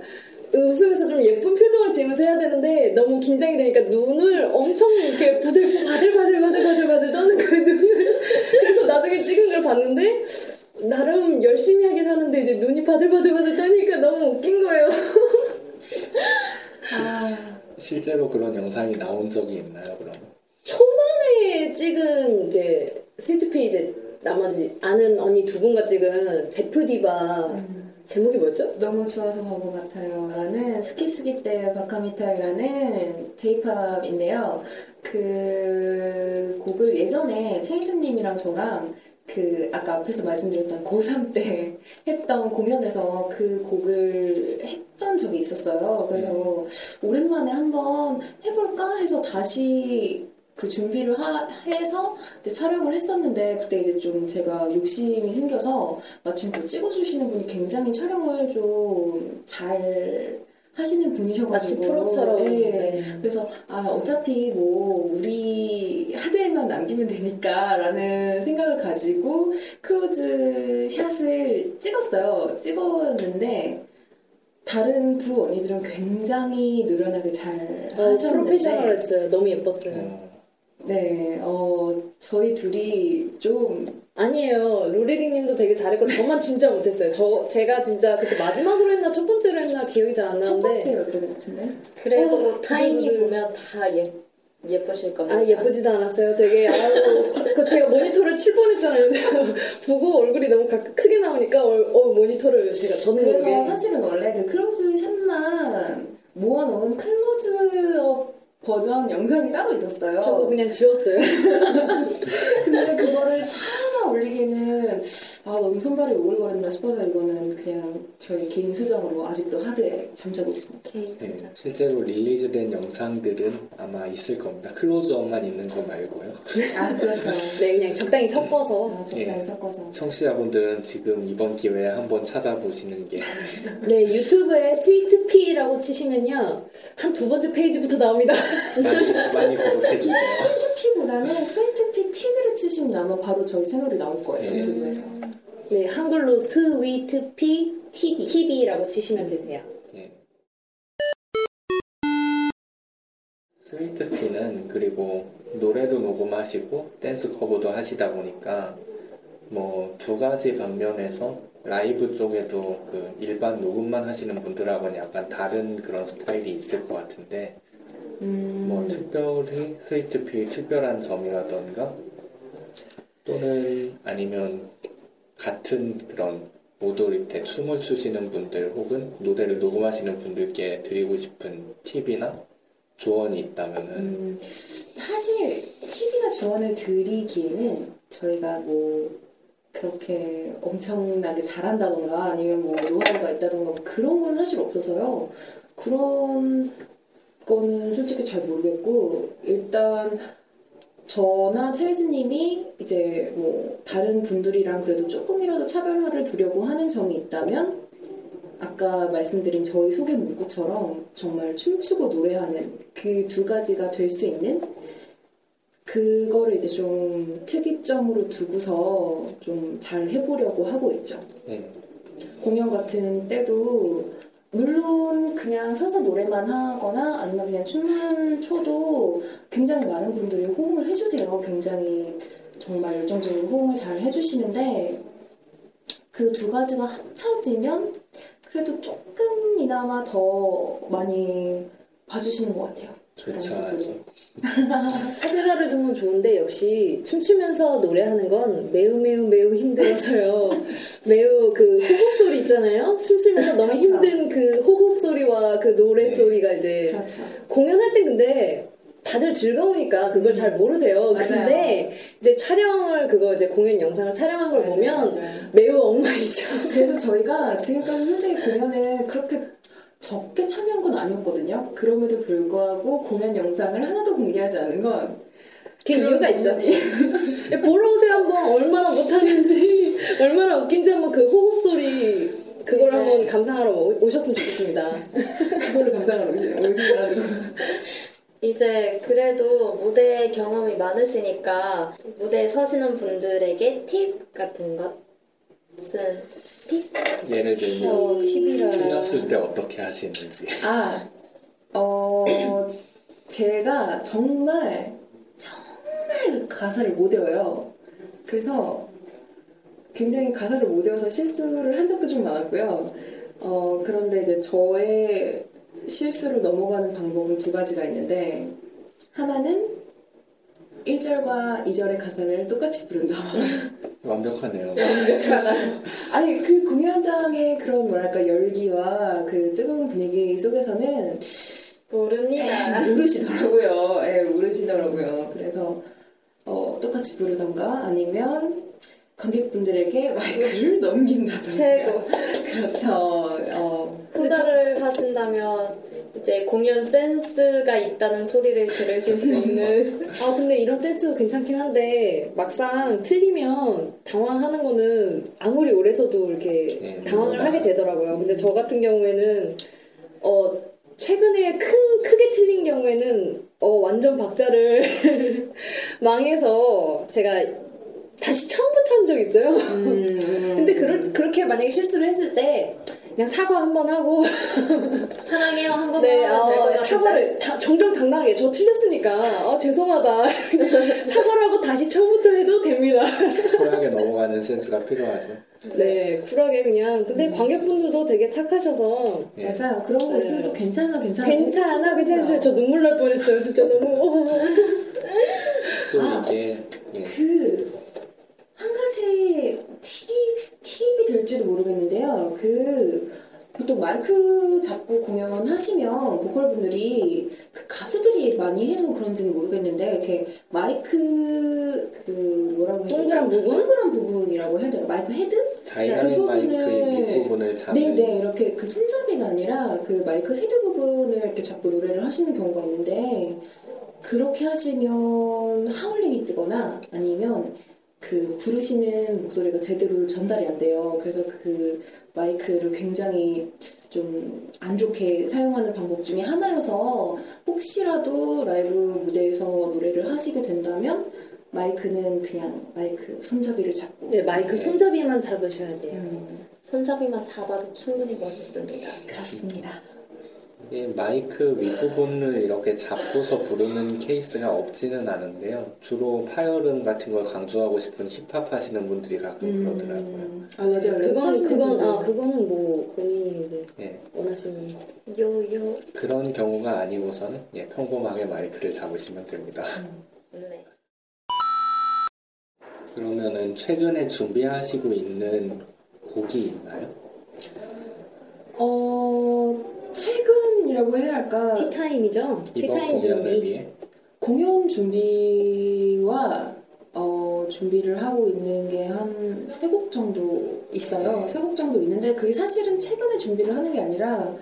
웃으면서 좀 예쁜 표정을 지으면서 해야 되는데 너무 긴장이 되니까 눈을 엄청 이렇게 부들 바들바들 바들바들 바들 떠는 그 눈을 그래서 나중에 찍은 걸 봤는데 나름 열심히 하긴 하는데 이제 눈이 바들바들바들 떠니까 너무 웃긴 거예요. 아, 실제로 그런 영상이 나온 적이 있나요, 그럼? 초반에 찍은 이제 스위트피 이제 나머지 아는 언니 두 분과 찍은 데프디바 제목이 뭐였죠? 너무 좋아서 바보 같아요. 라는 스키스기 때 바카미타이라는 제이팝인데요. 그 곡을 예전에 체이즈님이랑 저랑 그 아까 앞에서 말씀드렸던 고3 때 했던 공연에서 그 곡을 했던 적이 있었어요. 그래서 오랜만에 한번 해볼까 해서 다시 그 준비를 하- 해서 이제 촬영을 했었는데 그때 이제 좀 제가 욕심이 생겨서 마침 또 찍어주시는 분이 굉장히 촬영을 좀 잘 하시는 분이셔가지고 마치 프로처럼. 네. 네. 그래서 아 어차피 뭐 우리 하드에만 남기면 되니까라는 생각을 가지고 close shot을 찍었어요. 찍었는데 다른 두 언니들은 굉장히 노련하게 잘 어, 하셨는데 프로페셔널했어요. 너무 예뻤어요. 어, 네, 어 저희 둘이 좀 아니에요. 루리링 님도 되게 잘했고 저만 진짜 못했어요. 저 제가 진짜 그때 마지막으로 했나 첫 번째로 했나 기억이 잘안첫 나는데 번째였던 것 같은데 그래도 어, 타인이 부들부들. 보면 다 예, 예쁘실 겁니다. 아 예쁘지도 않았어요. 되게 아유 그 제가 모니터를 칠 뻔했잖아요. 보고 얼굴이 너무 가- 크게 나오니까 어, 어, 모니터를 제가 저는 그래서 모르게 사실은 원래 그 close shot만 모아놓은 클로즈업 버전 영상이 따로 있었어요. 저거 그냥 지웠어요. 근데 그거를 차마 올리기는 아 너무 손발이 오글거린다 싶어서 이거는 그냥 저희 개인 수정으로 아직도 하드에 잠자고 있습니다. 개인 네, 수정. 실제로 릴리즈된 영상들은 아마 있을 겁니다. 클로즈업만 있는 거 말고요. 아 그렇죠. 네, 그냥 적당히 섞어서. 아, 적당히 예. 섞어서. 청취자분들은 지금 이번 기회에 한번 찾아보시는 게 네, 유튜브에 스위트피라고 치시면요. 한 두 번째 페이지부터 나옵니다. 많이, 구독해주세요. 스위트피보다는 스위트피 TV를 치시면 아마 바로 저희 채널이 나올 거예요 네. 유튜브에서. 네, 한글로 스위트피 TV. TV라고 치시면 되세요. 예. 스위트피는 그리고 노래도 녹음하시고 댄스 커버도 하시다 보니까 뭐 두 가지 방면에서 라이브 쪽에도 그 일반 녹음만 하시는 분들하고는 약간 다른 그런 스타일이 있을 것 같은데 음. 뭐 특별히 스위트피의 특별한 점이라던가 또는 아니면 같은 그런 모돌이때 춤을 추시는 분들 혹은 노래를 녹음하시는 분들께 드리고 싶은 팁이나 조언이 있다면은 음, 사실 팁이나 조언을 드리기에는 저희가 뭐 그렇게 엄청나게 잘한다던가 아니면 뭐 노하우가 있다던가 뭐 그런 건 사실 없어서요. 그런 거는 솔직히 잘 모르겠고 일단 저나 채이즈님이 이제 뭐 다른 분들이랑 그래도 조금이라도 차별화를 두려고 하는 점이 있다면 아까 말씀드린 저희 소개 문구처럼 정말 춤추고 노래하는 그 두 가지가 될 수 있는 그거를 이제 좀 특이점으로 두고서 좀 잘 해보려고 하고 있죠. 예, 공연 같은 때도 물론 그냥 서서 노래만 하거나 아니면 그냥 춤만 춰도 굉장히 많은 분들이 호응을 해주세요. 굉장히 정말 열정적으로 호응을 잘 해주시는데 그 두 가지가 합쳐지면 그래도 조금이나마 더 많이 봐주시는 것 같아요. 부분이. 아주 차별화를 두는 건 좋은데 역시 춤추면서 노래하는 건 매우 매우 매우 힘들어서요. 매우 그 호흡 소리 있잖아요. 춤추면서 너무 그렇죠. 힘든 그 호흡 소리와 그 노래 네. 소리가 이제 그렇죠. 공연할 때 근데 다들 즐거우니까 그걸 잘 모르세요. 맞아요. 근데 이제 촬영을 그거 이제 공연 영상을 촬영한 걸 맞아요, 보면 맞아요. 매우 엉망이죠. 그래서 저희가 지금까지 솔직히 공연에 그렇게 적게 참여한 건 아니었거든요. 그럼에도 불구하고 공연 영상을 하나도 공개하지 않은 건 그 이유가 있죠. 보러 오세요 한번 얼마나 못하는지 얼마나 웃긴지 한번 그 호흡 소리 그걸 네. 한번 감상하러 오- 오셨으면 좋겠습니다. 그걸로 오시네요. 오시더라도. 이제 그래도 무대 경험이 많으시니까 무대에 서시는 분들에게 팁 같은 것 은 팁? 예를 들면 어, TV라. 틀렸을 때 어떻게 하시는지 아, 어, 제가 정말, 정말 가사를 못 외워요. 그래서 굉장히 가사를 못 외워서 실수를 한 적도 좀 많았고요. 어, 그런데 이제 저의 실수를 넘어가는 방법은 두 가지가 있는데, 하나는 1절과 2절의 가사를 똑같이 부른다. 완벽하네요. 아니 그 공연장의 그런 뭐랄까 열기와 그 뜨거운 분위기 속에서는 모릅니다. 모르시더라고요. 예, 모르시더라고요. 그래서 어, 똑같이 부르던가 아니면 관객분들에게 마이크를 넘긴다던가. 최고. 그렇죠. 어, 투자를 하신다면 이제 공연 센스가 있다는 소리를 들으실 수 있는 아 근데 이런 센스 괜찮긴 한데 막상 틀리면 당황하는 거는 아무리 오래 서도 이렇게 네, 당황을 하게 되더라고요. 근데 저 같은 경우에는 어 최근에 큰 크게 틀린 경우에는 어 완전 박자를 망해서 제가 다시 처음부터 한 적이 있어요. 음, 근데 그럴, 그렇게 만약에 실수를 했을 때 그냥 사과 한 번 하고 사랑해요 한 번만 네, 하면 될것 어, 사과를 다- 정정당당하게 저 틀렸으니까 어, 죄송하다 사과를 하고 다시 처음부터 해도 됩니다. 쿨하게 넘어가는 센스가 필요하죠. 네, 쿨하게 그냥 근데 관객분들도 되게 착하셔서 예. 맞아요. 그런 거 있으면 또 괜찮아, 괜찮아. 괜찮아, 괜찮으셔. 저 눈물 날 뻔했어요. 진짜 너무. 또 아. 이게 예. 그 한 가지 팁, 될지도 모르겠는데요. 그 보통 마이크 잡고 공연하시면 보컬 분들이 그 가수들이 많이 해서 그런지는 모르겠는데 이렇게 마이크 그 뭐라고 해야 되지? 동그란 부분? 동그란 부분이라고 해야 되나? 마이크 헤드? 다이나믹 그 마이크의 부분을- 잡는 네네 이렇게 그 손잡이가 아니라 그 마이크 헤드 부분을 이렇게 잡고 노래를 하시는 경우가 있는데 그렇게 하시면 하울링이 뜨거나 아니면 그 부르시는 목소리가 제대로 전달이 안 돼요. 그래서 그 마이크를 굉장히 좀 안 좋게 사용하는 방법 중에 하나여서 혹시라도 라이브 무대에서 노래를 하시게 된다면 마이크는 그냥 마이크 손잡이를 잡고 네, 마이크 손잡이만 잡으셔야 돼요. 음, 손잡이만 잡아도 충분히 멋있습니다. 그렇습니다. 이 마이크 윗부분을 이렇게 잡고서 부르는 케이스가 없지는 않은데요. 주로 파열음 같은 걸 강조하고 싶은 힙합 하시는 분들이 가끔 그러더라고요. 음, 아 맞아요. 그건 그건. 아 그거는 뭐 본인이 이제 예, 원하시는 요요. 그런 경우가 아니고서는 예, 평범하게 마이크를 잡으시면 됩니다. 네. 그러면은 최근에 준비하시고 있는 곡이 있나요? 어 최근이라고 해야 할까? 티타임이죠. 티타임 준비. 공연 준비와 어, 준비를 하고 있는 게 한 세 곡 정도 있어요. 네. 세곡 정도 있는데 그게 사실은 최근에 준비를 하는 게 아니라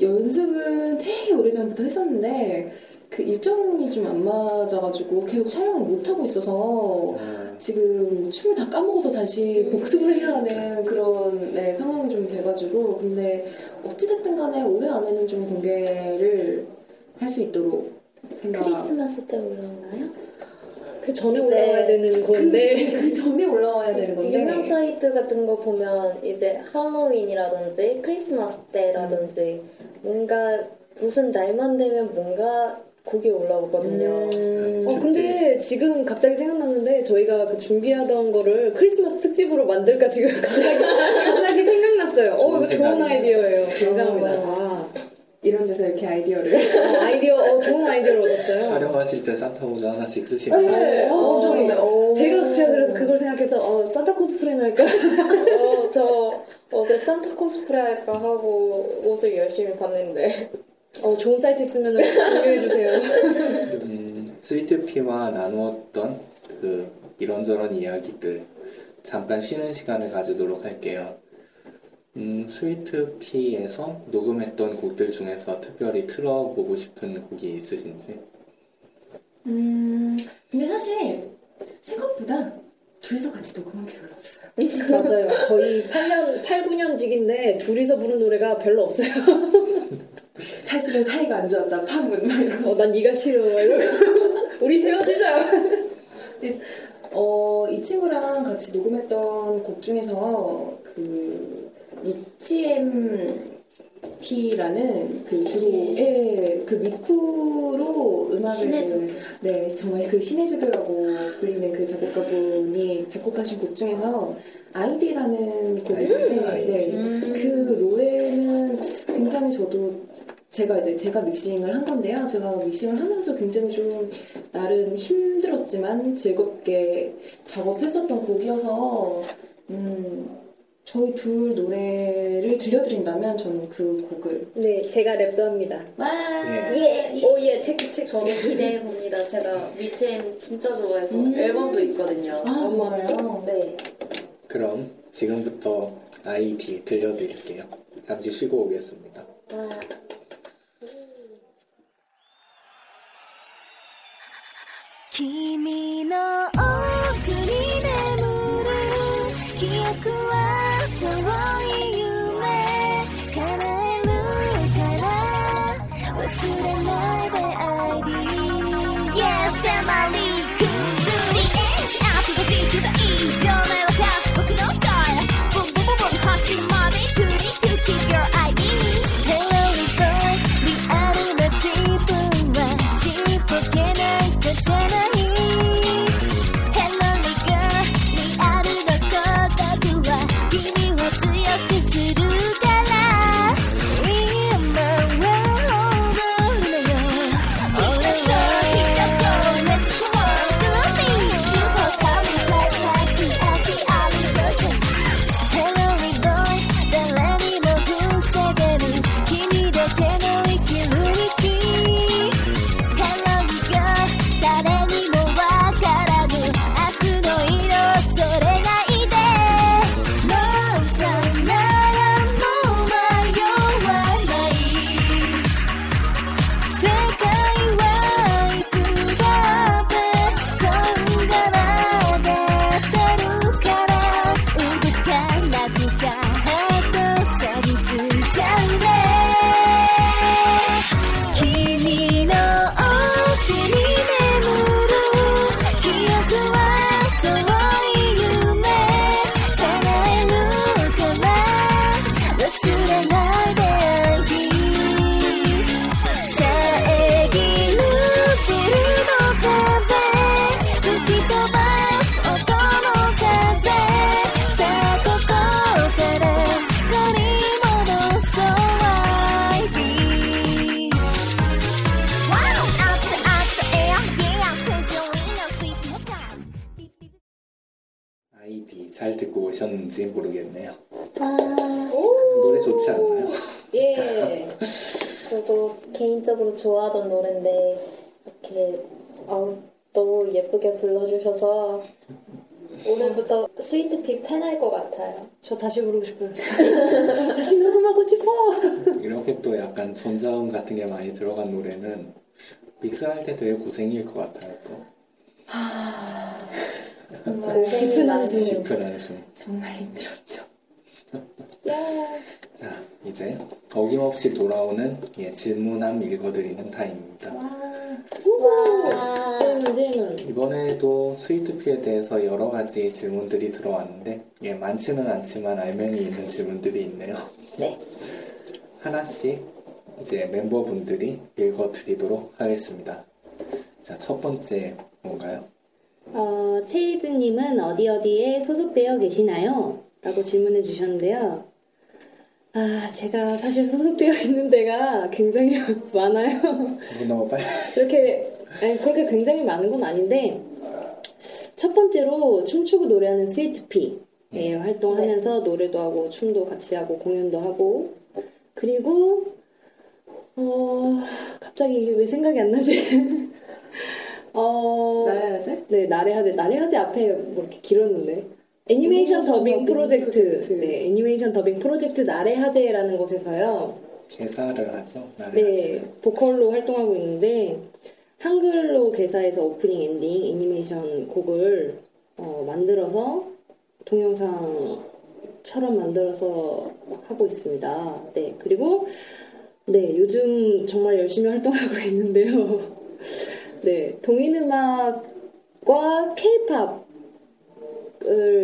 연습은 되게 오래전부터 했었는데 그 일정이 좀 안 맞아가지고 계속 촬영을 못 하고 있어서 어, 지금 춤을 다 까먹어서 다시 복습을 해야 하는 그런 네, 상황이 좀 돼가지고 근데 어찌됐든 간에 올해 안에는 좀 공개를 할 수 있도록 생각 크리스마스 때 올라오나요? 그 전에 올라와야 되는 건데. 그, 그 전에 올라와야 되는 건데. 유명 사이트 같은 거 보면 이제 할로윈이라든지 크리스마스 때라든지 뭔가 무슨 날만 되면 뭔가 곡이 올라오거든요. 음, 어. 근데 지금 갑자기 생각났는데 저희가 그 준비하던 거를 크리스마스 특집으로 만들까 지금 갑자기 갑자기 생각났어요. 어 좋은 이거 좋은. 아이디어예요. 굉장합니다. 어. 아, 이런 데서 이렇게 아이디어를 어, 아이디어 어, 좋은 아이디어를 얻었어요. 촬영하실 때 산타 모자 하나씩 쓰시면 네, 어, 어, 감사합니다. 어. 제가 제가 그래서 그걸 생각해서 어, 산타 코스프레 할까? 어, 저 어제 산타 코스프레 할까 하고 옷을 열심히 봤는데 어, 좋은 사이트 있으면 공유해 주세요. 음, 스위트피와 나누었던 그 이런저런 이야기들 잠깐 쉬는 시간을 가지도록 할게요. 음, 스위트피에서 녹음했던 곡들 중에서 특별히 틀어보고 싶은 곡이 있으신지? 음 근데 사실 생각보다 둘이서 같이 녹음한 게 별로 없어요. 맞아요. 저희 8년 8, 9년 직인데 둘이서 부른 노래가 별로 없어요. 사실은 사이가 안 좋았다 파문 막. 어, 난 네가 싫어. 이러고. 우리 헤어지자. 어, 이 친구랑 같이 녹음했던 곡 중에서 그 미치엠 P라는 그 주로 예, 그 미쿠로 음악을 신해주. 네 정말 그 신해주교라고 불리는 그 작곡가분이 작곡하신 곡 중에서 아이디라는 아이디. 네, 그 노래는 굉장히 저도 제가 이제 제가 믹싱을 한 건데요. 제가 믹싱을 하면서 굉장히 좀 나름 힘들었지만 즐겁게 작업했었던 곡이어서 음, 저희 둘 노래를 들려드린다면 저는 그 곡을 네, 제가 랩도 합니다. 와 예. 오, 예, 체크, 체크. 저도 기대해 봅니다. 제가 미치엠 진짜 좋아해서 음. 앨범도 있거든요. 아 정말요? 네. 그럼 지금부터 아이디 들려드릴게요. 잠시 쉬고 오겠습니다. 와. 君の奥に眠る記憶は 보셨는지 모르겠네요. 아, 노래 좋지 않나요? 예. 저도 개인적으로 좋아하던 노래인데 이렇게 어, 너무 예쁘게 불러주셔서 오늘부터 스위트피 팬할 것 같아요. 저 다시 부르고 싶어요. 다시 녹음하고 싶어. 이렇게 또 약간 전자음 같은 게 많이 들어간 노래는 믹스할 때 되게 고생일 것 같아요. 또 정말 깊은 네. 한숨. 깊은 한숨. 정말 힘들었죠. 자, 이제 어김없이 돌아오는 예, 질문함 읽어드리는 타임입니다. 와. 질문 질문. 이번에도 스위트피에 대해서 여러 가지 질문들이 들어왔는데 예, 많지는 않지만 알맹이 있는 질문들이 있네요. 네. 하나씩 이제 멤버분들이 읽어드리도록 하겠습니다. 자, 첫 번째 뭔가요? 어, 체이즈님은 어디 어디에 소속되어 계시나요? 라고 질문해 주셨는데요. 아, 제가 사실 소속되어 있는 데가 굉장히 많아요. 문어발? 그렇게, 아니, 그렇게 굉장히 많은 건 아닌데, 첫 번째로 춤추고 노래하는 스위트피에 네. 활동하면서 노래도 하고, 춤도 같이 하고, 공연도 하고, 그리고, 어, 갑자기 이게 왜 생각이 안 나지? 어, 나야지? 네, 나래하제. 나래하제 앞에 뭐 이렇게 길었는데. 애니메이션 애니메이션 더빙 더빙 프로젝트. 프로젝트. 네, 애니메이션 더빙 프로젝트 나래하제라는 곳에서요. 개사를 하죠? 나를 네. 보컬로 활동하고 있는데, 한글로 개사해서 오프닝, 엔딩, 애니메이션 곡을 어, 만들어서 동영상처럼 만들어서 막 하고 있습니다. 네, 그리고 네, 요즘 정말 열심히 활동하고 있는데요. 네, 동인 음악과 케이팝을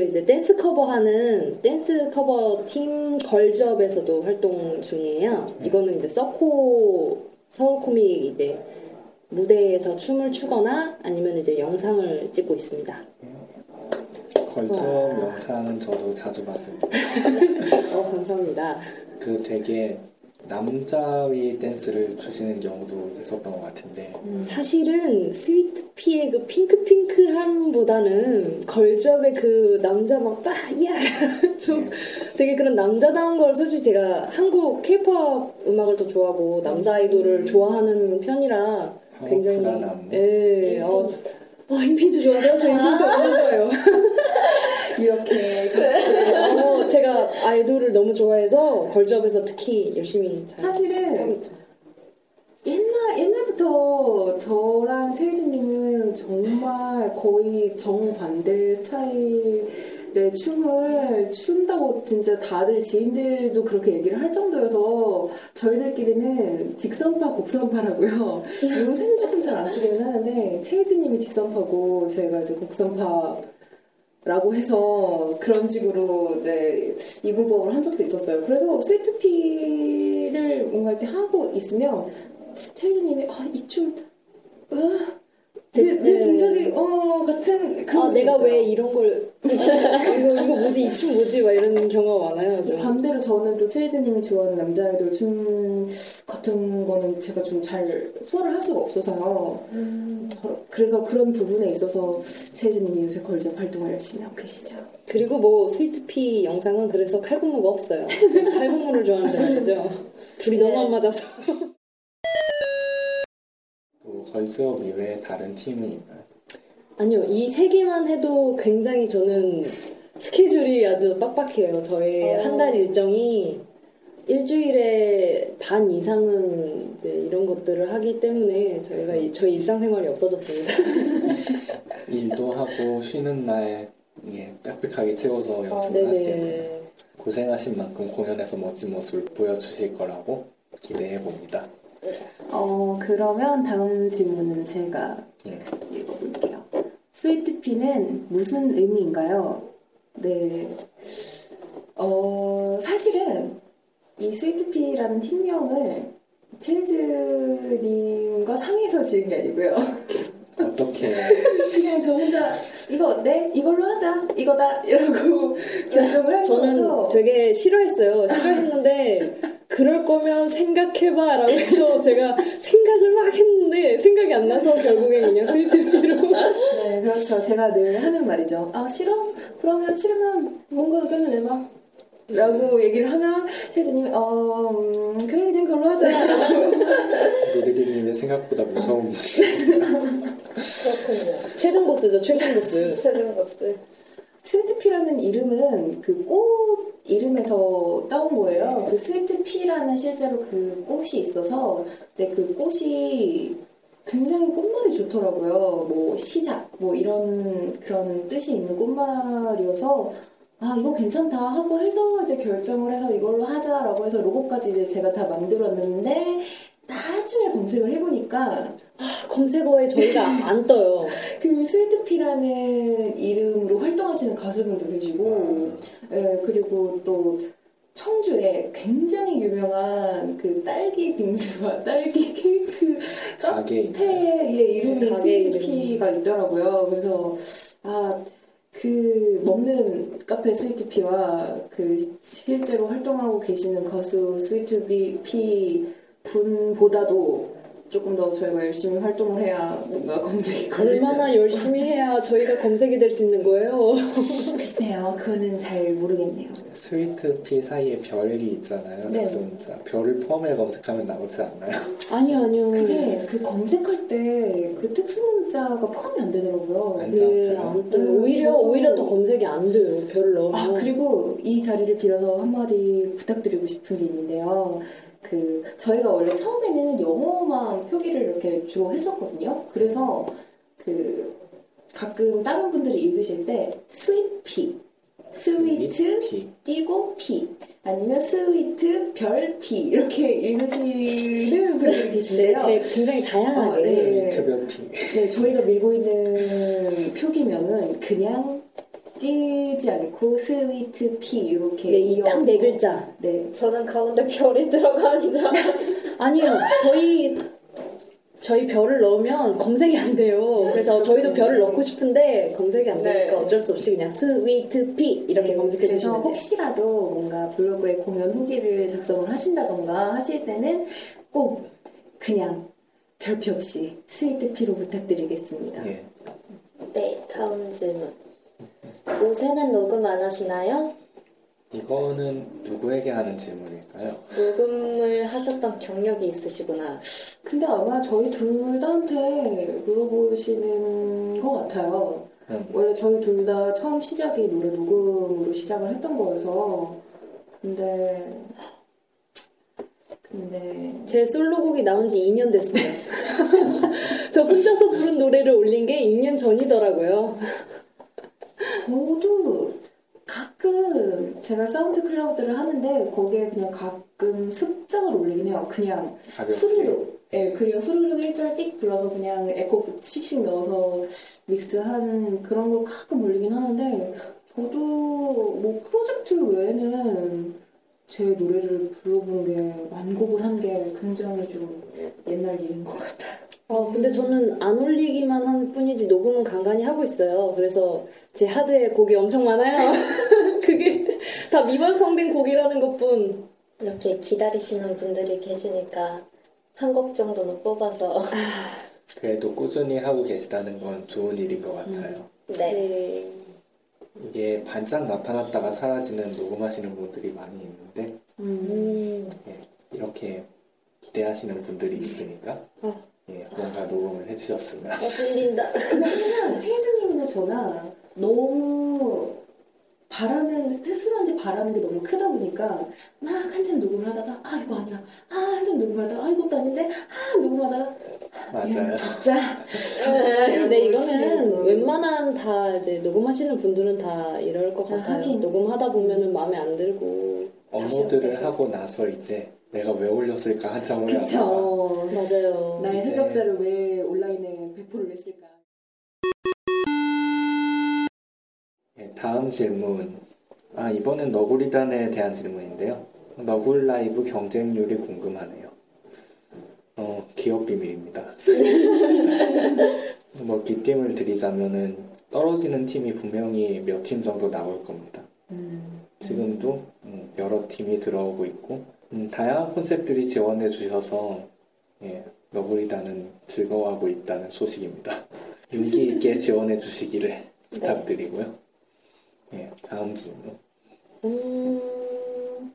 이제 댄스 커버하는 댄스 커버 팀 걸즈업에서도 활동 중이에요. 이거는 이제 서코 서울 코믹 이제 무대에서 춤을 추거나 아니면 이제 영상을 찍고 있습니다. 걸저 와. 영상은 저도 자주 봤습니다. 어, 감사합니다. 그 되게 남자위 댄스를 추시는 경우도 있었던 것 같은데 사실은 스위트피의 그 핑크핑크함보다는 걸즈업의 그 남자 막 빠야 좀 네. 되게 그런 남자다운 걸 솔직히 제가 한국 케이팝 음악을 더 좋아하고 남자 아이돌을 좋아하는 편이라 굉장히 예, 어, 아, 인피니트 좋아하세요? 저 인피니트 완전 좋아해요. 이렇게 어, 제가 아이돌을 너무 좋아해서 걸즈업에서 특히 열심히 잘 사실은 있죠. 옛날 옛날부터 저랑 최혜준님은 정말 거의 정반대 스타일의 춤을 춘다고 진짜 다들 지인들도 그렇게 얘기를 할 정도여서 저희들끼리는 직선파 곡선파라고요. 요새는 조금 잘 안 쓰기는 하는데 최혜준님이 직선파고 제가 이제 곡선파 라고 해서 그런 식으로 네 이분법을 한 적도 있었어요. 그래서 스위트피를 뭔가 이렇게 하고 있으면 최희준님이 아 이춤 어, 내, 내 네. 동작이 어 같은 그런 아, 게 내가 있어요. 왜 이런 걸 이거 이거 뭐지 이 춤 뭐지 막 이런 경우가 많아요. 좀. 반대로 저는 또 최혜진님이 좋아하는 남자 아이돌 춤 같은 거는 제가 좀 잘 소화를 할 수가 없어서요. 저- 그래서 그런 부분에 있어서 최혜진님이 요새 걸작 활동을 열심히 하고 계시죠. 그리고 뭐 스위트피 영상은 그래서 칼군무가 없어요. 칼군무를 좋아하는 말이죠. 둘이 너무 안 맞아서. 또 걸즈업 이외에 다른 팀이 있나요? 아니요, 이 세 개만 해도 굉장히 저는 스케줄이 아주 빡빡해요. 저의 어. 한달 일정이 일주일에 반 이상은 이제 이런 것들을 하기 때문에 저희가 이- 저희 일상생활이 없어졌습니다. 일도 하고 쉬는 날 예, 빽빽하게 채워서 아, 연습을 하시겠네요. 네네. 고생하신 만큼 공연에서 멋진 모습을 보여주실 거라고 기대해 봅니다. 어 그러면 다음 질문은 제가 예. 읽어볼게요. 스위트피는 무슨 의미인가요? 네. 어, 사실은 이 스위트피라는 팀명을 체즈님과 상의해서 지은 게 아니고요. 어떻게 그냥 저 혼자 이거 네 이걸로 하자 이거다 이러고 결정을 한 저는 되게 싫어했어요. 싫어했는데 그 그럴 거면 생각해봐 라고 해서 제가 생각을 막 했는데 생각이 안 나서 결국엔 그냥 스위트피로 네, 그렇죠. 제가 늘 하는 말이죠. 아, 싫어? 그러면 싫으면 뭔가 의견을 내봐. 라고 얘기를 하면 세즈님이 어 음, 그래 그냥 그걸로 하자 루리리님의 생각보다 무서운 분이 그렇군요. 최종 보스죠 최종 보스 최종 보스. 스위트피라는 이름은 그 꽃 이름에서 따온 거예요. 그 스위트피라는 실제로 그 꽃이 있어서 근데 그 꽃이 굉장히 꽃말이 좋더라고요. 뭐 시작 뭐 이런 그런 뜻이 있는 꽃말이어서 아 이거 괜찮다 하고 해서 이제 결정을 해서 이걸로 하자라고 해서 로고까지 이제 제가 다 만들었는데 나중에 검색을 해보니까 검색어에 저희가 안 떠요 그 스위트피라는 이름으로 활동하시는 가수분도 계시고, 예, 그리고 또 청주에 굉장히 유명한 그 딸기 빙수와 딸기 케이크 카페의 이름이 가게 스위트피가 있더라고요. 그래서 아. 그 먹는 카페 스위트피와 그 실제로 활동하고 계시는 가수 스위트피 분보다도 조금 더 저희가 열심히 활동을 해야 뭔가 검색이 걸리지 얼마나 열심히 해야 저희가 검색이 될 수 있는 거예요 글쎄요, 그거는 잘 모르겠네요. 스위트 피 사이에 별이 있잖아요. 네. 자수문자. 별을 포함해 검색하면 나오지 않나요? 아니요 아니요 그게 그 검색할 때 그 특수 문자가 포함이 안 되더라고요. 안 네, 잡혀요? 안. 음, 오히려 오히려 더 검색이 안 돼요. 별을 넣으면. 아 그리고 이 자리를 빌어서 한마디 부탁드리고 싶은 게 있는데요. 그 저희가 원래 처음에는 영어만 표기를 이렇게 주로 했었거든요. 그래서 그 가끔 다른 분들이 읽으실 때 스위트 스위트 피. 띄고 피 아니면 스위트 별피 이렇게 읽으시는 분들이 네, 계신데요. 되게 굉장히 다양하게. 아, 네. 스위트 별 피. 네, 저희가 밀고 있는 표기명은 그냥 띄지 않고 스위트 피 이렇게 네, 이딱 이어서 네 글자. 네, 저는 가운데 별이 들어가는 줄. 아니요, 저희 저희 별을 넣으면 검색이 안 돼요. 그래서 저희도 별을 넣고 싶은데 검색이 안 되니까 네. 어쩔 수 없이 그냥 스위트 피 이렇게 검색해 그래서 주시면 돼요. 혹시라도 뭔가 블로그에 공연 후기를 작성을 하신다던가 하실 때는 꼭 그냥 별표 없이 스위트 피로 부탁드리겠습니다. 예. 네, 다음 질문. 요새는 녹음 안 하시나요? 이거는 누구에게 하는 질문일까요? 녹음을 하셨던 경력이 있으시구나. 근데 아마 저희 둘 다한테 물어보시는 것 같아요. 음. 원래 저희 둘 다 처음 시작이 노래 녹음으로 시작을 했던 거여서 근데 근데 제 솔로곡이 나온 지 2년 됐어요. 저 혼자서 부른 노래를 올린 게 2년 전이더라고요. 저도 가끔 제가 SoundCloud를 하는데 거기에 그냥 가끔 습작을 올리긴 해요. 그냥 가볍게. 후루룩. 예, 그냥 후루룩 1절 띡 불러서 그냥 에코 씩씩 넣어서 믹스한 그런 걸 가끔 올리긴 하는데 저도 뭐 프로젝트 외에는 제 노래를 불러본 게 완곡을 한 게 굉장히 좀 옛날 일인 것 같아요. 어, 근데 저는 안 올리기만 한 뿐이지 녹음은 간간히 하고 있어요. 그래서 제 하드에 곡이 엄청 많아요. 그게 다 미완성된 곡이라는 것 뿐. 이렇게 기다리시는 분들이 계시니까 한 곡 정도는 뽑아서. 그래도 꾸준히 하고 계시다는 건 좋은 일인 것 같아요. 네. 이게 반짝 나타났다가 사라지는 녹음하시는 분들이 많이 있는데 음, 예, 이렇게 기대하시는 분들이 있으니까 아. 예, 뭔가 녹음을 해주셨으면 어, 찔린다. 그냥 최혜진님이나 저나 너무 바라는 스스로한테 바라는 게 너무 크다 보니까 막 한참 녹음을 하다가 아 이거 아니야 아 한참 녹음을 하다가 아 이것도 아닌데 아 녹음하다가 맞아요. 그냥 적자 적자 이런 근데 거 이거는 치고. 웬만한 다 이제 녹음하시는 분들은 다 이럴 것 아, 같아요. 하긴. 녹음하다 보면은 마음에 안 들고. 업로드를 하고 나서 이제 내가 왜 올렸을까 한참 후에 그쵸 맞아요. 나의 이제- 흑역사를 왜 온라인에 배포를 했을까 예, 다음 질문. 아, 이번엔 너구리단에 대한 질문인데요. 너굴 라이브 경쟁률이 궁금하네요. 어, 기업 비밀입니다. 뭐, 뒷팀을 드리자면은, 떨어지는 팀이 분명히 몇 팀 정도 나올 겁니다. 지금도 음, 여러 팀이 들어오고 있고, 음, 다양한 콘셉트들이 지원해 주셔서 예, 너구리단은 즐거워하고 있다는 소식입니다. 용기 있게 지원해 주시기를 부탁드리고요. 예, 다음 질문. 음,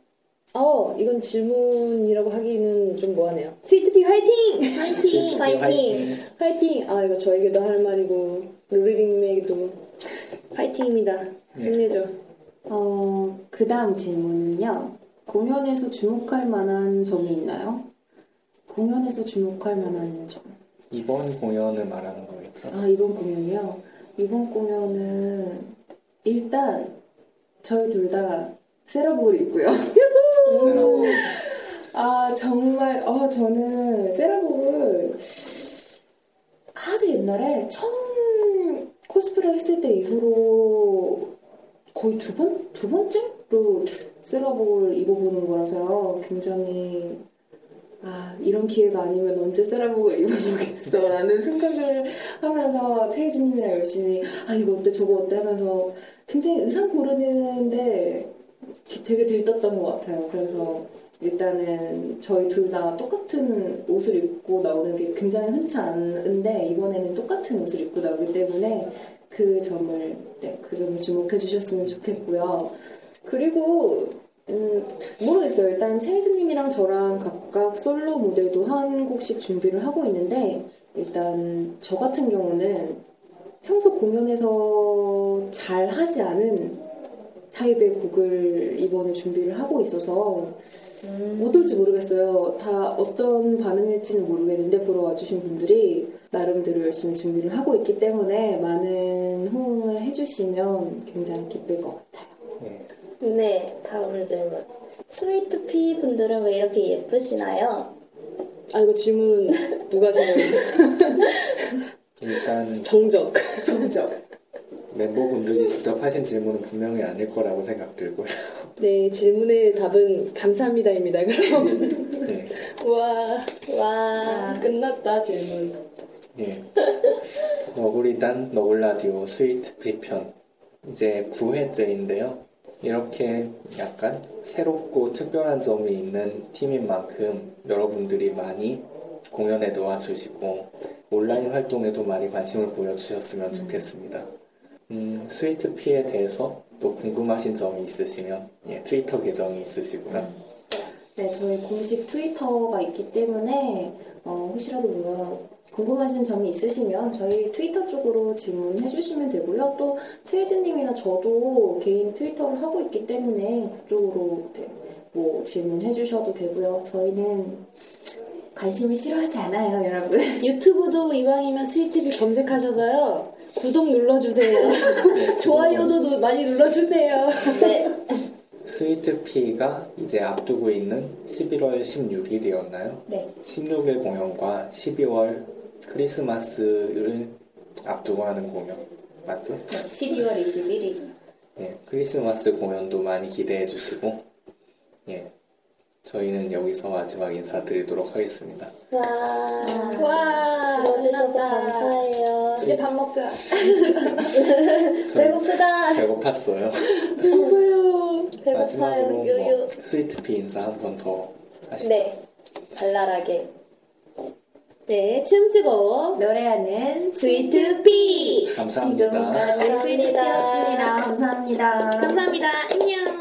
어, 이건 질문이라고 하기는 좀 뭐하네요. 스위트피 화이팅! 화이팅! 화이팅! 화이팅! 아, 이거 저에게도 할 말이고, 루리링님에게도 화이팅입니다. 예. 힘내죠. 어, 그 다음 질문은요. 공연에서 주목할 만한 점이 있나요? 공연에서 주목할 만한 점. 이번 공연을 말하는 거겠죠? 아, 이번 공연이요? 이번 공연은 일단 저희 둘 다 세라복을 입고요. 세라복. 아, 정말, 어, 저는 세라복을 아주 옛날에 처음 코스프레 했을 때 이후로 거의 두 번? 두 번째로 세라복을 입어보는 거라서요. 굉장히, 아, 이런 기회가 아니면 언제 세라복을 입어보겠어. 라는 생각을 하면서 최혜진님이랑 열심히, 아, 이거 어때, 저거 어때 하면서 굉장히 의상 고르는데 되게 들떴던 것 같아요. 그래서 일단은 저희 둘 다 똑같은 옷을 입고 나오는 게 굉장히 흔치 않은데 이번에는 똑같은 옷을 입고 나오기 때문에 그 점을 네, 그 점을 주목해 주셨으면 좋겠고요. 그리고 음, 모르겠어요. 일단 최희진님이랑 저랑 각각 솔로 무대도 한 곡씩 준비를 하고 있는데 일단 저 같은 경우는 평소 공연에서 잘 하지 않은 타입의 곡을 이번에 준비를 하고 있어서 어떨지 모르겠어요. 다 어떤 반응일지는 모르겠는데 보러 와주신 분들이 나름대로 열심히 준비를 하고 있기 때문에 많은 호응을 해주시면 굉장히 기쁠 것 같아요. 예. 네, 다음 질문. 스위트피 분들은 왜 이렇게 예쁘시나요? 아, 이거 질문 누가 하시나요? 일단 정적. 정적. 멤버분들이 직접 하신 질문은 분명히 아닐 거라고 생각 들고요. 네, 질문의 답은 감사합니다입니다. 그럼. 예. 와, 와, 끝났다, 질문. 예. 너구리단 너굴라디오 스위트 피편 이제 9회째인데요. 이렇게 약간 새롭고 특별한 점이 있는 팀인 만큼 여러분들이 많이 공연에 도 와주시고 온라인 활동에도 많이 관심을 보여주셨으면 좋겠습니다. 음, 스위트 피에 대해서 또 궁금하신 점이 있으시면 예, 트위터 계정이 있으시고요. 네, 저희 공식 트위터가 있기 때문에 어, 혹시라도 뭔가 궁금하신 점이 있으시면 저희 트위터 쪽으로 질문해 주시면 되고요. 또 최혜진님이나 저도 개인 트위터를 하고 있기 때문에 그쪽으로 네, 뭐 질문해 주셔도 되고요. 저희는 관심을 싫어하지 않아요, 여러분. 유튜브도 이왕이면 스위트비 검색하셔서요. 구독 눌러주세요. 네, 좋아요도 많이 눌러주세요. 네. 스위트 피가 이제 앞두고 있는 11월 16일이었나요? 네. 16일 공연과 12월 크리스마스를 앞두고 하는 공연 맞죠? 12월 21일. 예, 크리스마스 공연도 많이 기대해 주시고 예, 저희는 여기서 마지막 인사드리도록 하겠습니다. 와, 와, 들어주셔서 끝났다. 감사해요. 이제 밥 먹자. 저희 배고프다. 배고팠어요. 배고파요. 배고파요. 마지막으로 유유. 뭐 스위트 피 인사 한 번 더 하시죠. 네. 발랄하게. 네, 춤추고 노래하는 스위트비. 감사합니다. 지금까지 스위트피였습니다. 감사합니다. 감사합니다. 안녕.